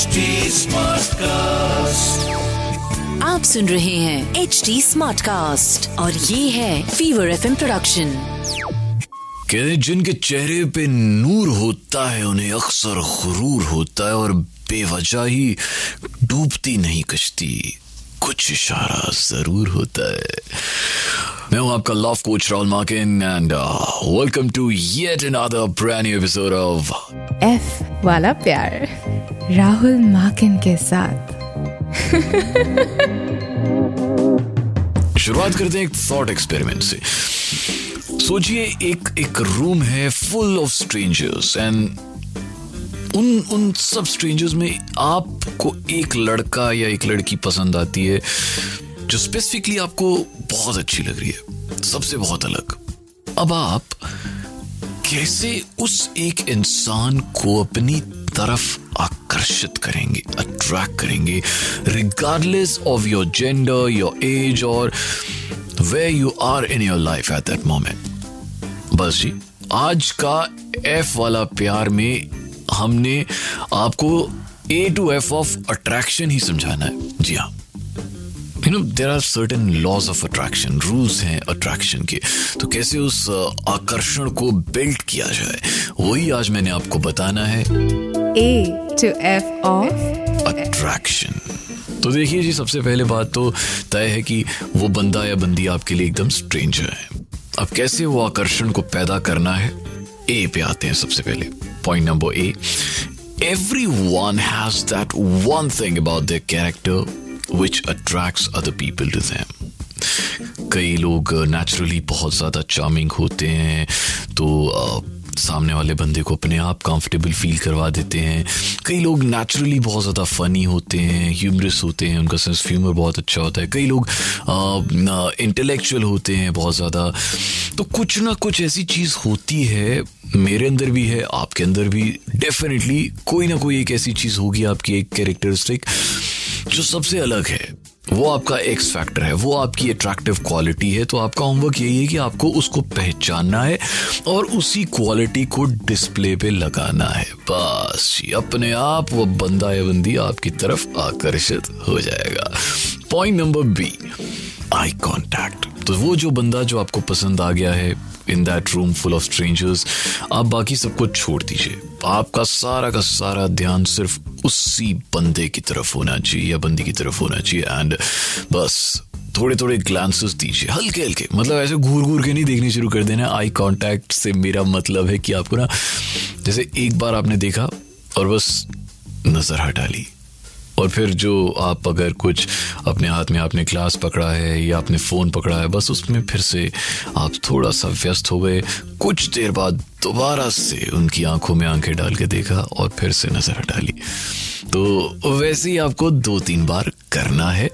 HD Smartcast. आप सुन रहे हैं एच डी स्मार्ट कास्ट और ये है फीवर एफ़ प्रोडक्शन कहते जिनके चेहरे पे नूर होता है उन्हें अक्सर गुरूर होता है और बेवजह ही डूबती नहीं कश्ती। कुछ इशारा ज़रूर होता है। मैं हूँ आपका love coach Rahul Makin and welcome to yet another brand new episode of F वाला प्यार। राहुल माकिन के साथ। शुरुआत करते हैं एक थॉट एक्सपेरिमेंट से। सोचिए एक एक रूम है फुल ऑफ़ स्ट्रेंजर्स एंड उन उन सब स्ट्रेंजर्स में आपको एक लड़का या एक लड़की पसंद आती है, जो स्पेसिफिकली आपको बहुत अच्छी लग रही है, सबसे बहुत अलग। अब आप कैसे उस एक इंसान को अपनी तरफ़ आकर्षित करेंगे अट्रैक्ट करेंगे regardless of your gender your age और way you are in your life at that moment बस जी, आज का एफ़ वाला प्यार में हमने आपको A to F of attraction ही समझाना है। जी हाँ। You know there are certain laws of attraction rules हैं अट्रैक्शन के। तो कैसे उस आकर्षण को बिल्ड किया जाए, वही आज मैंने आपको बताना है। A to F of attraction तो देखिए जी सबसे पहले बात तो तय है कि वो बंदा या बंदी आपके लिए एकदम स्ट्रेंजर है। अब कैसे वो आकर्षण को पैदा करना है? ए पे आते हैं सबसे पहले। Point number A everyone has that one thing about their character which attracts other people to them कई लोग नेचुरली बहुत ज़्यादा चार्मिंग होते हैं तो अ, सामने वाले बंदे को अपने आप कंफर्टेबल फील करवा देते हैं। कई लोग नेचुरली बहुत ज़्यादा फनी होते हैं ह्यूमरस होते हैं, उनका सेंस ह्यूमर बहुत अच्छा होता है। कई लोग इंटेलेक्चुअल होते हैं बहुत ज़्यादा। तो कुछ ना कुछ ऐसी चीज़ होती है, मेरे अंदर भी है, आपके अंदर भी। डेफिनेटली कोई ना कोई एक ऐसी चीज़ होगी आपकी, एक कैरेक्टरिस्टिक जो सबसे अलग है। वो आपका एक्स फैक्टर है, वो आपकी अट्रैक्टिव क्वालिटी है तो आपका होमवर्क यही है कि आपको उसको पहचानना है और उसी क्वालिटी को डिस्प्ले पे लगाना है। बस अपने आप वो बंदा या बंदी आपकी तरफ़ आकर्षित हो जाएगा। Point number B eye contact तो वो जो बंदा जो आपको पसंद आ गया है in that room full of strangers आप बाकी सबको छोड़ दीजिए। आपका सारा का सारा ध्यान सिर्फ़ उसी बंदे की तरफ़ होना चाहिए, या बंदी की तरफ़ होना चाहिए। एंड बस थोड़े थोड़े ग्लांसेस दीजिए। हल्के हल्के मतलब ऐसे घूर घूर के नहीं देखने शुरू कर देना। आई कांटेक्ट से मेरा मतलब है कि आपको ना, जैसे एक बार आपने देखा और बस नज़र हटा ली। और फिर जो आप अगर कुछ अपने हाथ में आपने क्लास पकड़ा है या आपने फ़ोन पकड़ा है, बस उसमें फिर से आप थोड़ा सा व्यस्त हो गए। कुछ देर बाद दोबारा से उनकी आँखों में आँखें डाल के देखा और फिर से नज़र हटा ली। तो वैसे ही आपको दो तीन बार करना है।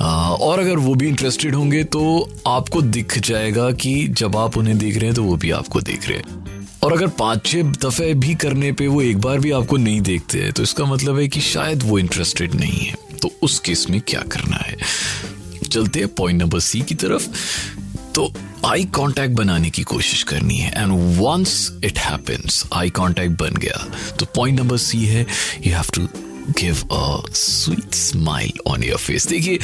और अगर वो भी इंटरेस्टेड होंगे तो आपको दिख जाएगा कि जब आप उन्हें देख रहे हैं तो वो भी आपको देख रहे हैं। और अगर पाँच छह दफे भी करने पे वो एक बार भी आपको नहीं देखते हैं तो इसका मतलब है कि शायद वो इंटरेस्टेड नहीं है। तो उस केस में क्या करना है? चलते हैं पॉइंट नंबर सी की तरफ़। तो आई कांटेक्ट बनाने की कोशिश करनी है। And once it happens eye contact बन गया। तो पॉइंट नंबर सी है you have to give a sweet smile on your face देखिए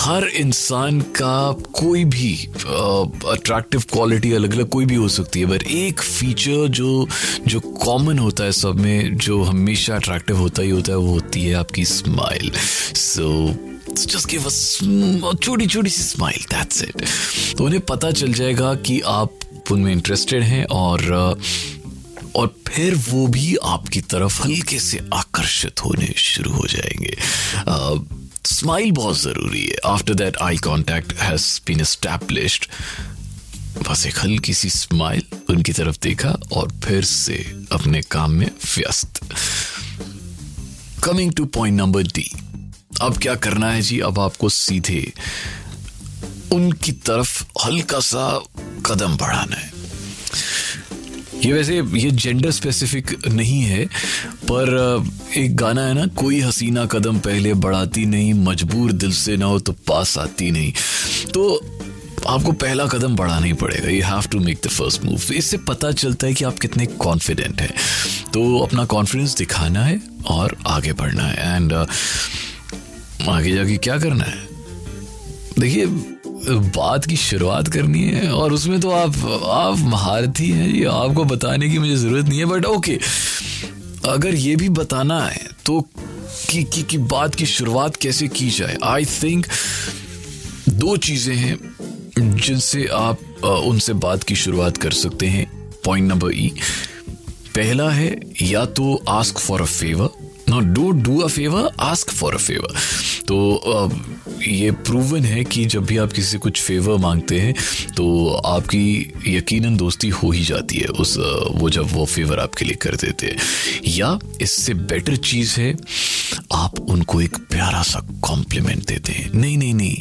हर इंसान का कोई भी अट्रैक्टिव क्वालिटी अलग अलग कोई भी हो सकती है पर एक फीचर जो जो कॉमन होता है सब में, जो हमेशा अट्रैक्टिव होता ही होता है, वो होती है आपकी स्माइल सो जस्ट गिव छोटी छोटी सी स्माइल दैट्स इट तो उन्हें पता चल जाएगा कि आप उनमें इंटरेस्टेड हैं और और फिर वो भी आपकी तरफ़ हल्के से आकर्षित होने शुरू हो जाएँगे। स्माइल बहुत ज़रूरी है। After that eye contact has been established बस एक हल्की सी स्माइल उनकी तरफ़ देखा और फिर से अपने काम में व्यस्त। Coming to point number D अब क्या करना है जी? अब आपको सीधे उनकी तरफ़ हल्का सा कदम बढ़ाना है। ये वैसे ये जेंडर स्पेसिफिक नहीं है पर एक गाना है ना कोई हसीना कदम पहले बढ़ाती नहीं मजबूर दिल से ना हो तो पास आती नहीं। तो आपको पहला कदम बढ़ाना ही पड़ेगा you have to make the first move इससे पता चलता है कि आप कितने कॉन्फिडेंट हैं। तो अपना कॉन्फिडेंस दिखाना है और आगे बढ़ना है। एंड uh, आगे जाके क्या करना है? देखिए बात की शुरुआत करनी है और उसमें तो आप आप महारथी हैं ये आपको बताने की मुझे ज़रूरत नहीं है बट ओके अगर ये भी बताना है तो कि, कि, कि बात की शुरुआत कैसे की जाए? आई थिंक दो चीज़ें हैं जिनसे आप उनसे बात की शुरुआत कर सकते हैं। पॉइंट नंबर ई पहला है या तो ask for a favour no don't do a favour ask for a favour तो ये प्रूवन है कि जब भी आप किसी से कुछ फेवर मांगते हैं तो आपकी यकीनन दोस्ती हो ही जाती है उस वो जब वो फेवर आपके लिए कर देते हैं। या इससे बेटर चीज़ है, आप उनको एक प्यारा सा कॉम्प्लीमेंट देते हैं। नहीं नहीं नहीं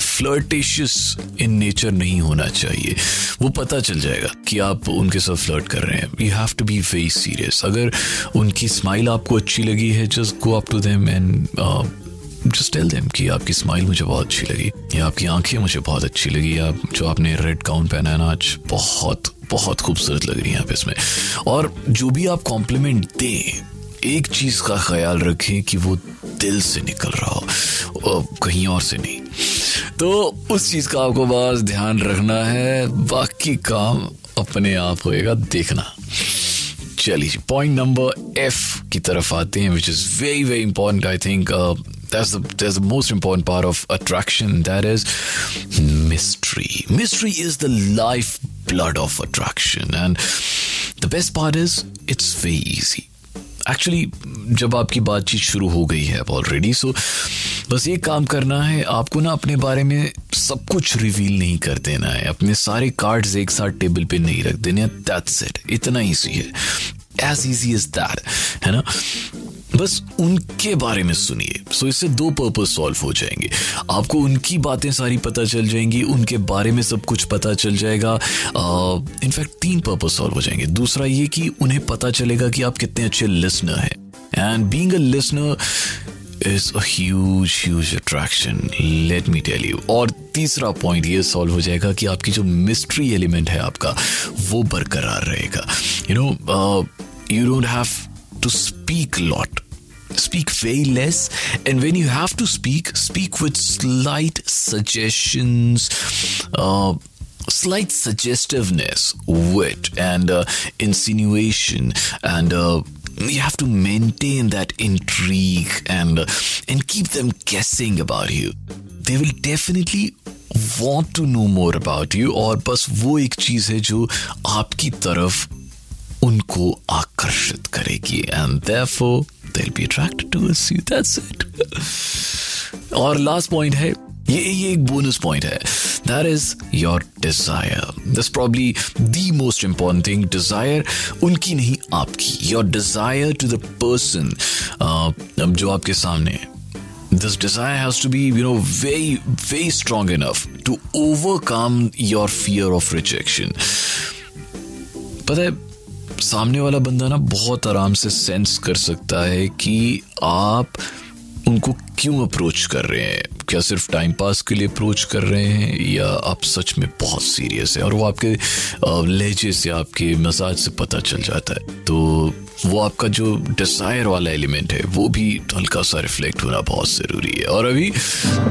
फ्लर्टेशियस इन नेचर नहीं होना चाहिए। वो पता चल जाएगा कि आप उनके साथ फ्लर्ट कर रहे हैं। You have to be very serious अगर उनकी स्माइल आपको अच्छी लगी है just go up to them and just tell them कि आपकी स्माइल मुझे बहुत अच्छी लगी, या आपकी आँखें मुझे बहुत अच्छी लगी, या जो आपने रेड गाउन पहना है ना आज, बहुत बहुत खूबसूरत लग रही है आप इसमें। और जो भी आप कॉम्प्लीमेंट दें, एक चीज़ का ख्याल रखें कि वो दिल से निकल रहा हो कहीं और से नहीं। तो उस चीज़ का आपको बस ध्यान रखना है, बाकी काम अपने आप होएगा, देखना। चलिए पॉइंट नंबर एफ़ की तरफ़ आते हैं which is very very important I think that's the that's the most important part of attraction that is mystery mystery is the life blood of attraction and the best part is it's very easy actually जब आपकी बातचीत शुरू हो गई है already so बस ये काम करना है आपको ना अपने बारे में सब कुछ रिवील नहीं कर देना है अपने सारे कार्ड्स एक साथ टेबल पे नहीं रख देने दैट्स इट इतना ईजी है एज इजी इज़ दैट है ना बस उनके बारे में सुनिए। सो इससे दो पर्पज सॉल्व हो जाएँगे। आपको उनकी बातें सारी पता चल जाएँगी, उनके बारे में सब कुछ पता चल जाएगा। इनफैक्ट तीन पर्पज सॉल्व हो जाएँगे। दूसरा ये कि उन्हें पता चलेगा कि आप कितने अच्छे लिसनर हैं। And being a listener is a huge attraction let me tell you और तीसरा पॉइंट ये सॉल्व हो जाएगा कि आपकी जो मिस्ट्री एलिमेंट है आपका, वो बरकरार रहेगा। You know you don't have speak a lot. Speak very less, and when you have to speak, speak with slight suggestions, uh, slight suggestiveness, wit, and uh, insinuation, and uh, you have to maintain that intrigue and uh, and keep them guessing about you. They will definitely want to know more about you और बस वो एक चीज है जो आपकी तरफ उनको आकर्षित करेगी। And therefore they be attracted towards you that's it और लास्ट पॉइंट है, ये ये एक बोनस पॉइंट है। That is your desire this probably the most important thing desire उनकी नहीं, आपकी। Your desire to the person जो आपके सामने है। This desire has to be, you know, very very strong enough to overcome your fear of rejection. पता है सामने वाला बंदा ना बहुत आराम से सेंस कर सकता है कि आप उनको क्यों अप्रोच कर रहे हैं? क्या सिर्फ़ टाइम पास के लिए अप्रोच कर रहे हैं या आप सच में बहुत सीरियस है? और वो आपके लहजे से आपके मजाज से पता चल जाता है। तो वो आपका जो डिज़ायर वाला एलिमेंट है वो भी हल्का सा रिफ्लेक्ट होना बहुत ज़रूरी है। और अभी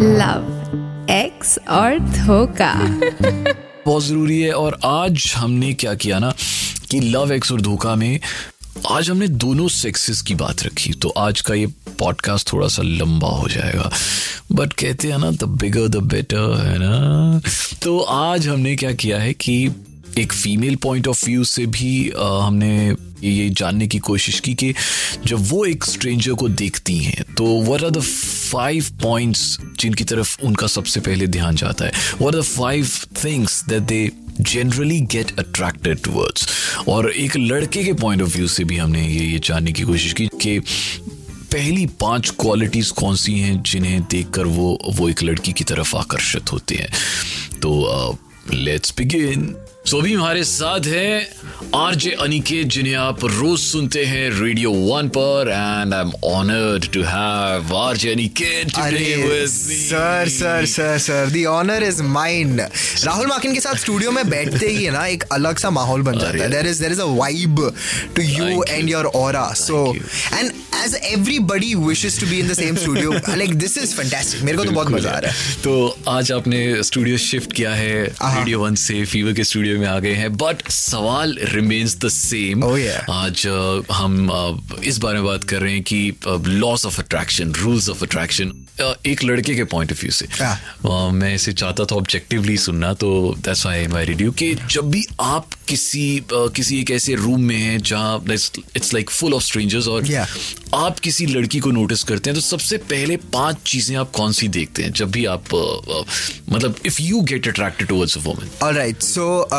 लव एक्स और धोखा। बहुत ज़रूरी है। और आज हमने क्या किया ना कि लव एक्स और धोखा में आज हमने दोनों सेक्सेस की बात रखी तो आज का ये पॉडकास्ट थोड़ा सा लंबा हो जाएगा। बट कहते हैं ना द बिगर द बेटर है ना? तो आज हमने क्या किया है कि एक फीमेल पॉइंट ऑफ़ व्यू से भी आ, हमने ये जानने की कोशिश की कि जब वो एक स्ट्रेंजर को देखती हैं तो what are the five points जिनकी तरफ़ उनका सबसे पहले ध्यान जाता है? What are the five things that they generally get attracted towards और एक लड़के के पॉइंट ऑफ़ व्यू से भी हमने ये ये जानने की कोशिश की कि पहली पाँच क्वालिटीज कौन सी हैं जिन्हें देखकर वो वो एक लड़की की तरफ़ आकर्षित होते हैं। तो लेट्स बिगिन सो अभी हमारे साथ है आरजे अनिकेत जिन्हें आप रोज सुनते हैं रेडियो वन पर and I am honoured to have RJ Aniket sir sir sir sir the honour is mine Rahul Makin के साथ स्टूडियो में बैठते ही है ना एक अलग सा माहौल बन जाता है। There is there is a vibe to you and your aura so and as everybody wishes to be in the same studio like this is fantastic मेरे को तो बहुत मज़ा आ रहा है। तो आज आपने स्टूडियो शिफ्ट किया है हाँ। रेडियो वन से फीवर के स्टूडियो में आ गए हैं बट सवाल रिमेन्स द सेम आज अ, हम अ, इस बारे में बात कर रहे हैं कि laws of attraction rules of attraction एक लड़के के पॉइंट ऑफ़ व्यू से। हाँ। अ, मैं इसे चाहता था ऑब्जेक्टिवली सुनना तो that's why I invited you कि जब भी आप किसी किसी एक ऐसे रूम में हैं जहाँ it's like full of strangers और Yeah. आप किसी लड़की को नोटिस करते हैं तो सबसे पहले पाँच चीज़ें आप कौन सी देखते हैं जब भी आप मतलब if you get attracted towards a woman so uh,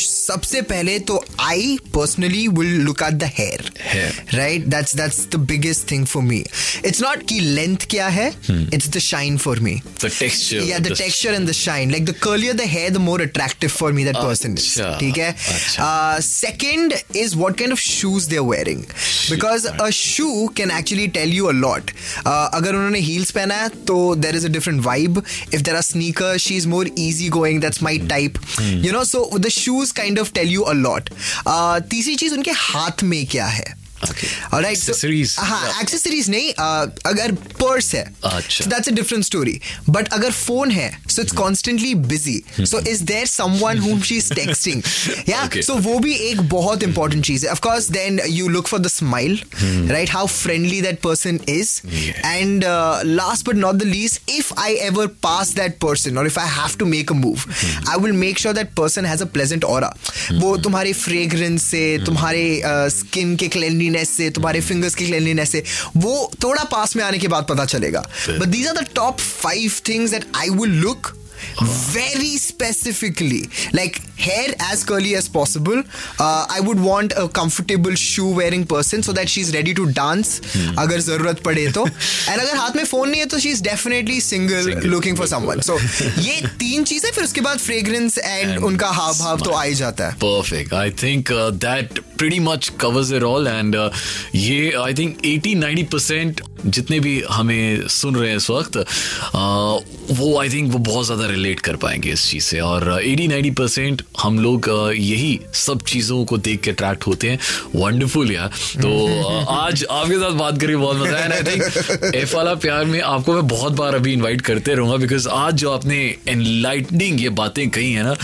सबसे पहले तो I personally will look at the hair Hair. Right that's that's the biggest thing for me it's not कि लेंथ क्या है it's the shine for me the texture Yeah, the texture and the shine. Like the curlier the hair, the more attractive for me that person is. अच्छा, ठीक है? अच्छा. Uh, second is what kind of shoes they're wearing. Because a shoe can actually tell you a lot. Uh, अगर उन्होंने heels पहना है तो there is a different vibe. If there are sneakers, she's more easygoing. That's my type. You know, so the shoes kind of tell you a lot lot तीसरी चीज़ उनके हाथ में क्या है? Okay. Alright, हाँ एक्सेसरीज नहीं uh, अगर पर्स है. That's a different story but अगर फ़ोन है so it's constantly busy so is there someone whom she is texting या सो वो भी एक बहुत इंपॉर्टेंट चीज़ है. Of course then you look for the smile right how friendly that person is and last but not the least if I ever pass that person और if I have to make a move I will make sure that person has a pleasant aura वो तुम्हारे fragrance से तुम्हारे skin के cleanliness से तुम्हारे fingers की cleanliness से वो थोड़ा पास में आने के बाद पता चलेगा। But these are the top five things that I will look very specifically like hair as curly as possible uh, i would want a comfortable shoe wearing person so that she's ready to dance अगर ज़रूरत पड़े तो and अगर हाथ में phone नहीं है तो she is definitely single Single. Looking for someone so ये तीन चीज़ें फिर उसके बाद फ्रेग्रेंस एंड And उनका हाव भाव तो आ ही जाता है Perfect. I think uh, that pretty much covers it all and uh, ये I think 80-90 परसेंट जितने भी हमें सुन रहे हैं इस वक्त uh, वो आई थिंक वो बहुत ज़्यादा रिलेट कर पाएँगे इस चीज़ से और एटी नाइनटी परसेंट हम लोग यही सब चीज़ों को देख के अट्रैक्ट होते हैं। वंडरफुल यार। तो आज आपके साथ बात करके बहुत मज़ा आया। आई थिंक एफ़ वाला प्यार में आपको मैं बहुत बार अभी इनवाइट करते रहूँगा बिकॉज़ आज जो आपने एनलाइटनिंग ये बातें कही है ना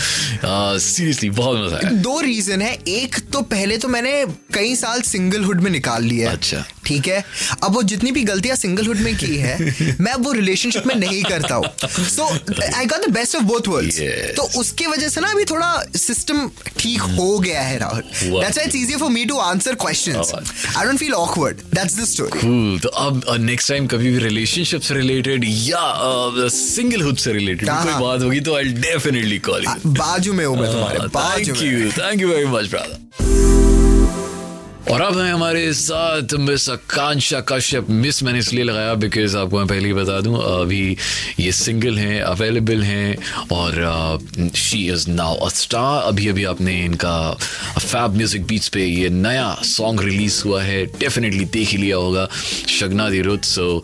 सीरियसली बहुत मज़ा आया। दो रीजन है। एक तो पहले तो मैंने कई साल सिंगलहुड में निकाल लिया है। अच्छा। ठीक है? अब वो जितनी भी गलतियाँ सिंगलहुड में की है मैं अब वो रिलेशनशिप में नहीं करता हूँ। So I got the best of both worlds तो उसके वजह से ना अभी थोड़ा सिस्टम ठीक हो गया है Rahul. That's why it's easier for me to answer questions I don't feel awkward that's the story Cool. तो अब नेक्स्ट टाइम कभी भी रिलेशनशिप से रिलेटेड या सिंगलहुड से रिलेटेड हाँ, कोई हाँ। बात होगी तो आई डेफिनेटली कॉल यू बाजू में हूँ मैं तुम्हारे बाजू thank you thank you very much brother और अब है हमारे साथ मिस आकांक्षा कश्यप। मिस मैंने इसलिए लगाया बिकॉज़ आपको मैं पहले ही बता दूँ, अभी ये सिंगल हैं अवेलेबल हैं और she is now a star अभी अभी आपने इनका फैब म्यूज़िक बीच पे ये नया सॉन्ग रिलीज़ हुआ है। डेफिनेटली देख ही लिया होगा। Shagna Di Rut so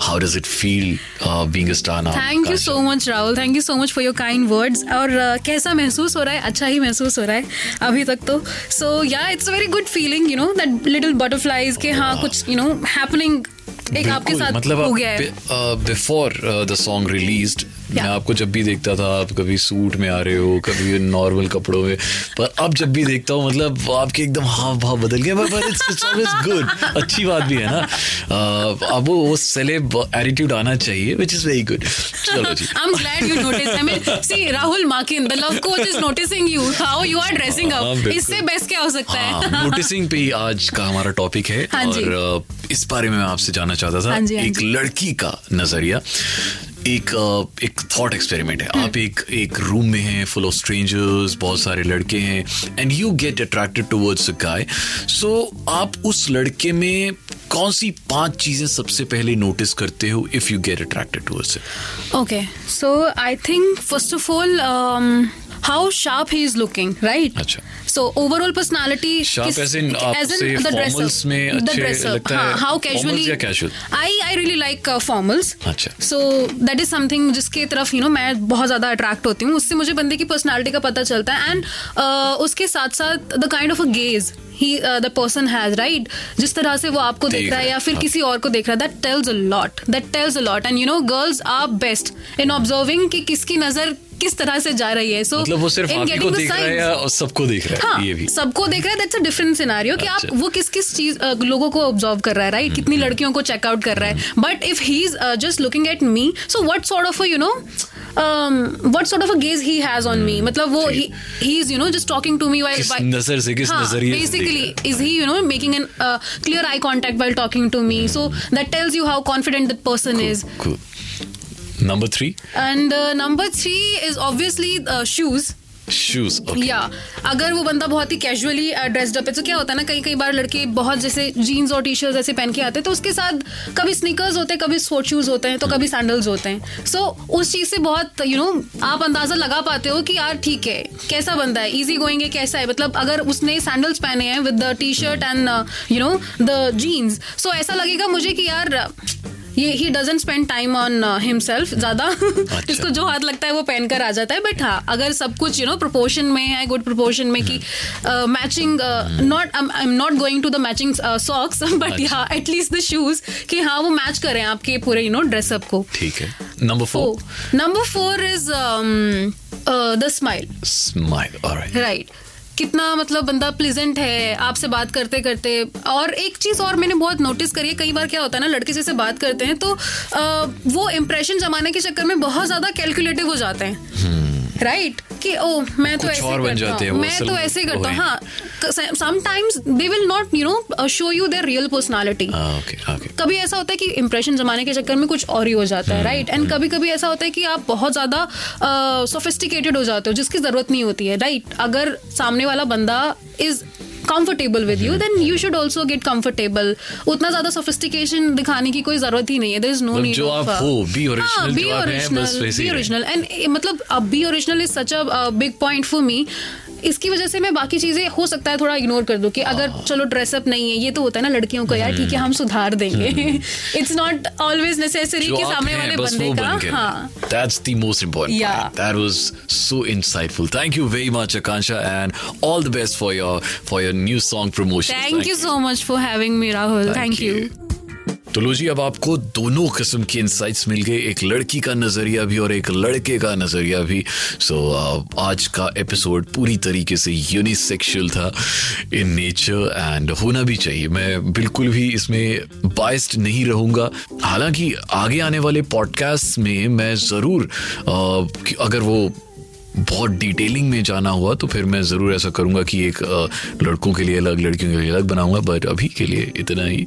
how does it feel being a star now thank you so much Rahul thank you so much for your kind words और uh, कैसा महसूस हो रहा है? अच्छा ही महसूस हो रहा है अभी तक तो। So yeah it's a very good feeling you know that little butterflies के हाँ कुछ यू नो हैपनिंग एक आपके बिल्कुल, साथ मतलब हो गया है। बिफोर द सॉन्ग रिलीज्ड मैं आपको जब भी देखता था आप कभी सूट में आ रहे हो कभी नॉर्मल कपड़ों में पर अब जब भी देखता हूँ मतलब आपके एकदम हाव भाव बदल पर इट्स ऑलवेज गुड अच्छी बात भी है ना? Uh, अब वो सेलेब एटीट्यूड आना चाहिए विच इज़ वेरी गुड चलो जी। I'm glad you noticed. I mean, see, Rahul Makin, the love coach is noticing you, how you are dressing हाँ, up. बिल्कुल। इससे बेस्ट क्या हो सकता हाँ? नोटिसिंग पे ही आज का हमारा टॉपिक है हाँ और uh, इस बारे में मैं आपसे जानना चाहता था हाँ एक लड़की का नज़रिया। एक एक थॉट एक्सपेरिमेंट है। आप एक एक रूम में हैं फुल ऑफ़ स्ट्रेंजर्स बहुत सारे लड़के हैं and you get attracted towards a guy so आप उस लड़के में कौन सी पाँच चीज़ें सबसे पहले नोटिस करते हो if you get attracted towards okay so I think first of of how sharp he is looking right अच्छा। So overall personality Sharp as in आपसे formals में अच्छे लगता है? हाउ कैजुअली या casual? I I really like formals अच्छा। So that is something जिसके तरफ़ यू नो मैं बहुत ज़्यादा अट्रैक्ट होती हूँ उससे मुझे बंदे की पर्सनालिटी का पता चलता है एंड उसके साथ साथ the kind of a gaze he the person has right जिस तरह से वो आपको देख देख रहा है या फिर हाँ। किसी और को देख रहा है that tells a lot that tells a lot and you know girls are best in observing कि किसकी नज़र किस तरह से जा रही है? सो मतलब वो सिर्फ़ आप को देख रहा है या सबको देख रहा है? हाँ ये भी। सबको देख रहा है दैट्स अ डिफरेंट सिनारियो कि आप अच्छा। वो किस किस चीज़ लोगों को ऑब्ज़र्व कर रहा है राइट कितनी लड़कियों को चेकआउट कर रहा है। But if he is just looking at me so what sort of you know what sort of a gaze he has on me मतलब वो he is you know just talking to me किस नज़र से किस नज़रिए से देख basically is he? You know making an clear eye while talking to me? so that tells you how confident that person is. Cool. Number three, and uh, number three is obviously uh, shoes shoes. Okay. या अगर वो बंदा बहुत ही casually dressed up है तो क्या होता है ना कई कई बार लड़के बहुत जैसे जीन्स और टी शर्ट ऐसे पहन के आते हैं तो उसके साथ कभी स्नीकर्स होते हैं कभी स्पोर्ट शूज़ होते हैं तो कभी सैंडल्स होते हैं सो उस चीज़ से बहुत यू नो आप अंदाज़ा लगा पाते हो कि यार ठीक है कैसा बंदा है इजी गोइंग है कैसा है मतलब अगर उसने सैंडल्स पहने हैं with the T shirt and you know the jeans so ऐसा लगेगा मुझे कि यार ये he doesn't spend time on himself ज़्यादा। इसको जो हाथ लगता है वो पहनकर आ जाता है। बट हाँ अगर सब कुछ यू नो प्रोपोर्शन में है गुड प्रोपोर्शन में कि matching not I am not going to the matching socks but yeah at least the shoes कि हाँ वो मैच करें आपके पूरे यू नो ड्रेसअप को। ठीक है. Number four, number four is the smile right. Right कितना मतलब बंदा प्लेजेंट है आपसे बात करते करते। और एक चीज़ और मैंने बहुत नोटिस करी है कई बार क्या होता है ना लड़के जैसे बात करते हैं तो आ, वो इम्प्रेशन जमाने के चक्कर में बहुत ज़्यादा कैलकुलेटिव हो जाते हैं। राइट कि ओ मैं तो ऐसे और बन करता जाते हैं। मैं तो ऐसे करता हूँ। हैं। Sometimes they will not you know show you their real personality. कभी ऐसा होता है कि इंप्रेशन जमाने के चक्कर में कुछ और ही हो जाता है राइट एंड कभी कभी ऐसा होता है कि आप बहुत ज़्यादा सोफिस्टिकेटेड हो जाते हो जिसकी ज़रूरत नहीं होती है राइट अगर सामने वाला बंदा is comfortable with. You then you should also get comfortable उतना ज़्यादा सोफिस्टिकेशन दिखाने की कोई ज़रूरत ही नहीं है. देर इज़ नो नीड जो आप हो, be original be original and मतलब अब be original is such a big point for me इसकी वजह से मैं बाकी चीज़ें हो सकता है थोड़ा इग्नोर कर दूँ कि अगर हाँ। चलो ड्रेसअप नहीं है ये तो होता है ना लड़कियों को यार ठीक है हम सुधार देंगे it's not always necessary hmm. कि सामने वाले बंदे का हाँ That's the most important Yeah. point. That was so insightful. Thank you very much, Akansha, and all the best for your for your new song promotion. Thank you so much for having me Rahul thank you तो लो जी अब आपको दोनों किस्म के insights मिल गए एक लड़की का नज़रिया भी और एक लड़के का नज़रिया भी। सो so, आज का एपिसोड पूरी तरीके से यूनिसेक्सुअल था इन नेचर एंड होना भी चाहिए। मैं बिल्कुल भी इसमें बाइस्ड नहीं रहूँगा। हालाँकि आगे आने वाले पॉडकास्ट में मैं ज़रूर अ, अगर वो बहुत डिटेलिंग में जाना हुआ तो फिर मैं ज़रूर ऐसा करूँगा कि एक लड़कों के लिए अलग, लड़कियों के लिए अलग बनाऊँगा बट अभी के लिए इतना ही।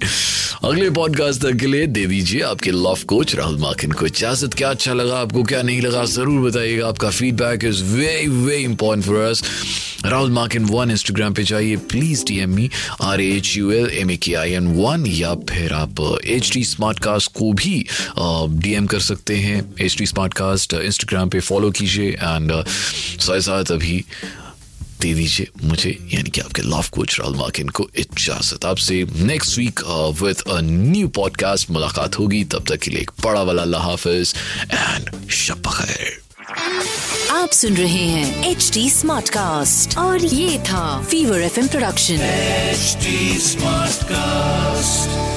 अगले पॉडकास्ट तक के लिए दे दीजिए आपके लव कोच राहुल माकिन को इजाज़त। क्या अच्छा लगा आपको, क्या नहीं लगा, ज़रूर बताइएगा। आपका feedback is very very important for us Rahul Makin one Instagram पे जाइए please DM me R H U L M A K I N one या फिर आप एच डी स्मार्ट कास्ट को भी डीएम कर सकते हैं। H D smart cast Instagram पे फॉलो कीजिए एंड साथ साथ अभी दे दीजिए मुझे यानी कि आपके लव कोच राहुल माकिन को इजाज़त आपसे next week with a new podcast मुलाकात होगी तब तक के लिए एक बड़ा वाला अल्लाह हाफिज एंड शब खैर आप सुन रहे हैं एच डी स्मार्ट कास्ट और ये था fever F production H smart Smartcast.